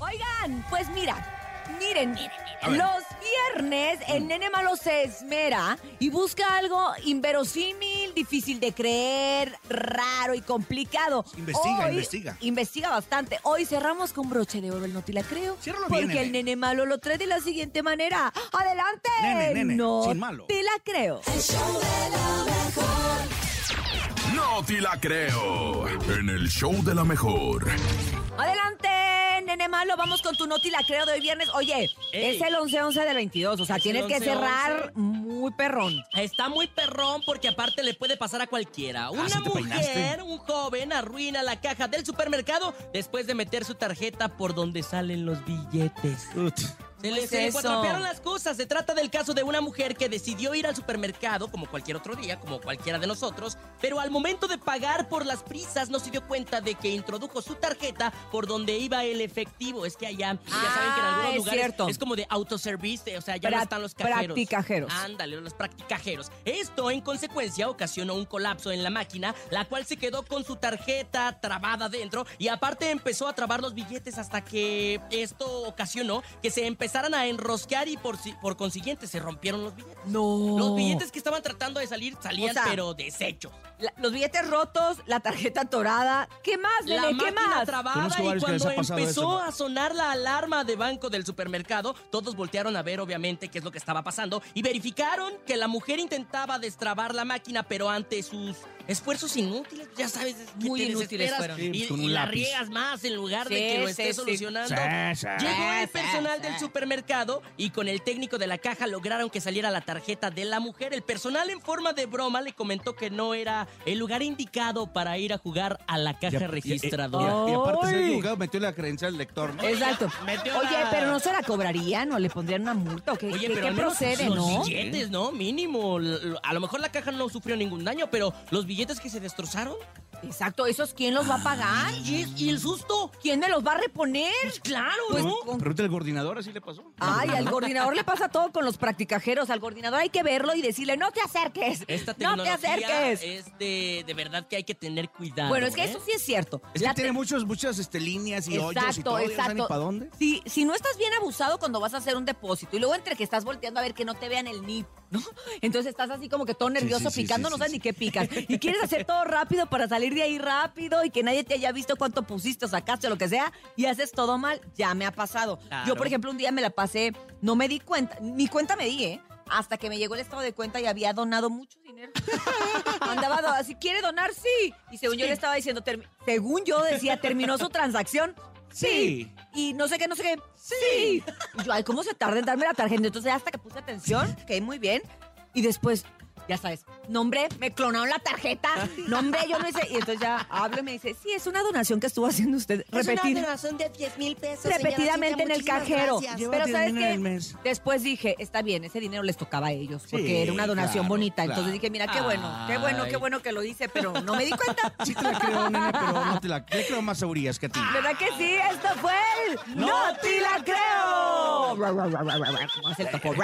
Oigan, pues mira, miren, miren, miren. Los viernes el nene malo se esmera y busca algo inverosímil, difícil de creer, raro y complicado. Investiga, Hoy- investiga. Investiga bastante. Hoy cerramos con broche de oro el no te la creo. Ciérralo Porque bien, el nene. nene malo lo trae de la siguiente manera. ¡Adelante! Nene, nene, no sin malo. te la creo. No te la creo. En el show de la mejor. Adelante, nene malo, vamos con tu noti la creo de hoy viernes. Oye, Ey. es el 11-11 del 22, o sea, Es tienes que 11-11. cerrar muy perrón. Está muy perrón porque aparte le puede pasar a cualquiera. Una Ah, ¿sí te mujer, peinaste? un joven, arruina la caja del supermercado después de meter su tarjeta por donde salen los billetes. Ut. Se ¿Cómo le, es se le eso? cuatrapearon las cosas. Se trata del caso de una mujer que decidió ir al supermercado como cualquier otro día, como cualquiera de nosotros, pero al momento de pagar por las prisas no se dio cuenta de que introdujo su tarjeta por donde iba el efectivo. Es que allá, ya saben que en Ah, algunos es lugares cierto. es como de autoservice, o sea, ya no están los cajeros. practicajeros. Ándale, los practicajeros. Esto, en consecuencia, ocasionó un colapso en la máquina, la cual se quedó con su tarjeta trabada dentro y aparte empezó a trabar los billetes hasta que esto ocasionó que se empezaran a enrosquear y por, si- por consiguiente se rompieron los billetes. No. Los billetes que estaban tratando de salir salían, O sea, pero deshechos. La- los billetes rotos, la tarjeta atorada. ¿Qué más, La? ¿Qué máquina más? trabada y cuando empezó eso. a sonar la alarma de banco del supermercado, todos voltearon a ver obviamente qué es lo que estaba pasando y verificaron que la mujer intentaba destrabar la máquina, pero ante sus esfuerzos inútiles, ya sabes, que Muy te inútiles fueron. Y, pues, y un la riegas más en lugar de que lo estés sí. solucionando. Sí, sí. Llegó el personal sí, del supermercado y con el técnico de la caja lograron que saliera la tarjeta de la mujer. El personal en forma de broma le comentó que no era el lugar indicado para ir a jugar a la caja Ya- registradora. Y, y aparte se equivocado, metió la credencial del lector, ¿no? Exacto. Metió Oye, la- pero no se la cobrarían o le pondrían una multa o qué, Oye, ¿Qué- pero qué al procede, los ¿no? billetes, ¿no? Mínimo. A lo mejor la caja no sufrió ningún daño, pero los billetes que se destrozaron. Exacto, ¿esos quién los va a pagar? ¿Y, y el susto? ¿Quién me los va a reponer? Pues claro, Pues, ¿no? con- Pregúntale al coordinador, así le pasó. Ay, al coordinador le pasa todo con los practicajeros. Al coordinador hay que verlo y decirle, no te acerques. Esta no te tecnología acerques. es de, de verdad que hay que tener cuidado. bueno, es que ¿eh? eso sí es cierto. Es La que tiene te- muchos, muchas este, líneas y hoyos y Exacto, todo. exacto. ni para dónde. Si, si no estás bien abusado cuando vas a hacer un depósito y luego entre que estás volteando a ver que no te vean el NIP, ¿no? Entonces estás así como que todo nervioso, sí, sí, picando, sí, no sabes sí. ni qué picas. Y quieres hacer todo rápido para salir de ahí rápido y que nadie te haya visto cuánto pusiste o sacaste o lo que sea y haces todo mal. Ya me ha pasado. Claro. Yo, por ejemplo, un día me la pasé, no me di cuenta, ni cuenta me di, ¿eh? Hasta que me llegó el estado de cuenta y había donado mucho dinero. Andaba, do- así, ¿quiere donar? Sí. Y según yo le estaba diciendo, según yo decía, terminó su transacción. Sí. Y no sé qué, no sé qué. Sí. Y yo, ay, ¿cómo se tarda en darme la tarjeta? Entonces, hasta que puse atención, que muy bien. Y después, ya sabes, nombre, me clonaron la tarjeta. Nombre, yo no hice. Y entonces ya hablo y me dice, sí, es una donación que estuvo haciendo usted. Repetida. donación de 10 mil pesos. Repetidamente en el cajero. Pero 10 ¿sabes qué? Después dije, está bien, ese dinero les tocaba a ellos, porque Sí, era una donación claro, bonita. claro. Entonces dije, mira, qué bueno, qué bueno, qué bueno que lo hice, pero no me di cuenta. Sí te la creo, nene, pero no te la creo más segurías que a ti. ¿Verdad que sí? Esto fue el ¡No te la creo! ¿Cómo hace el topo?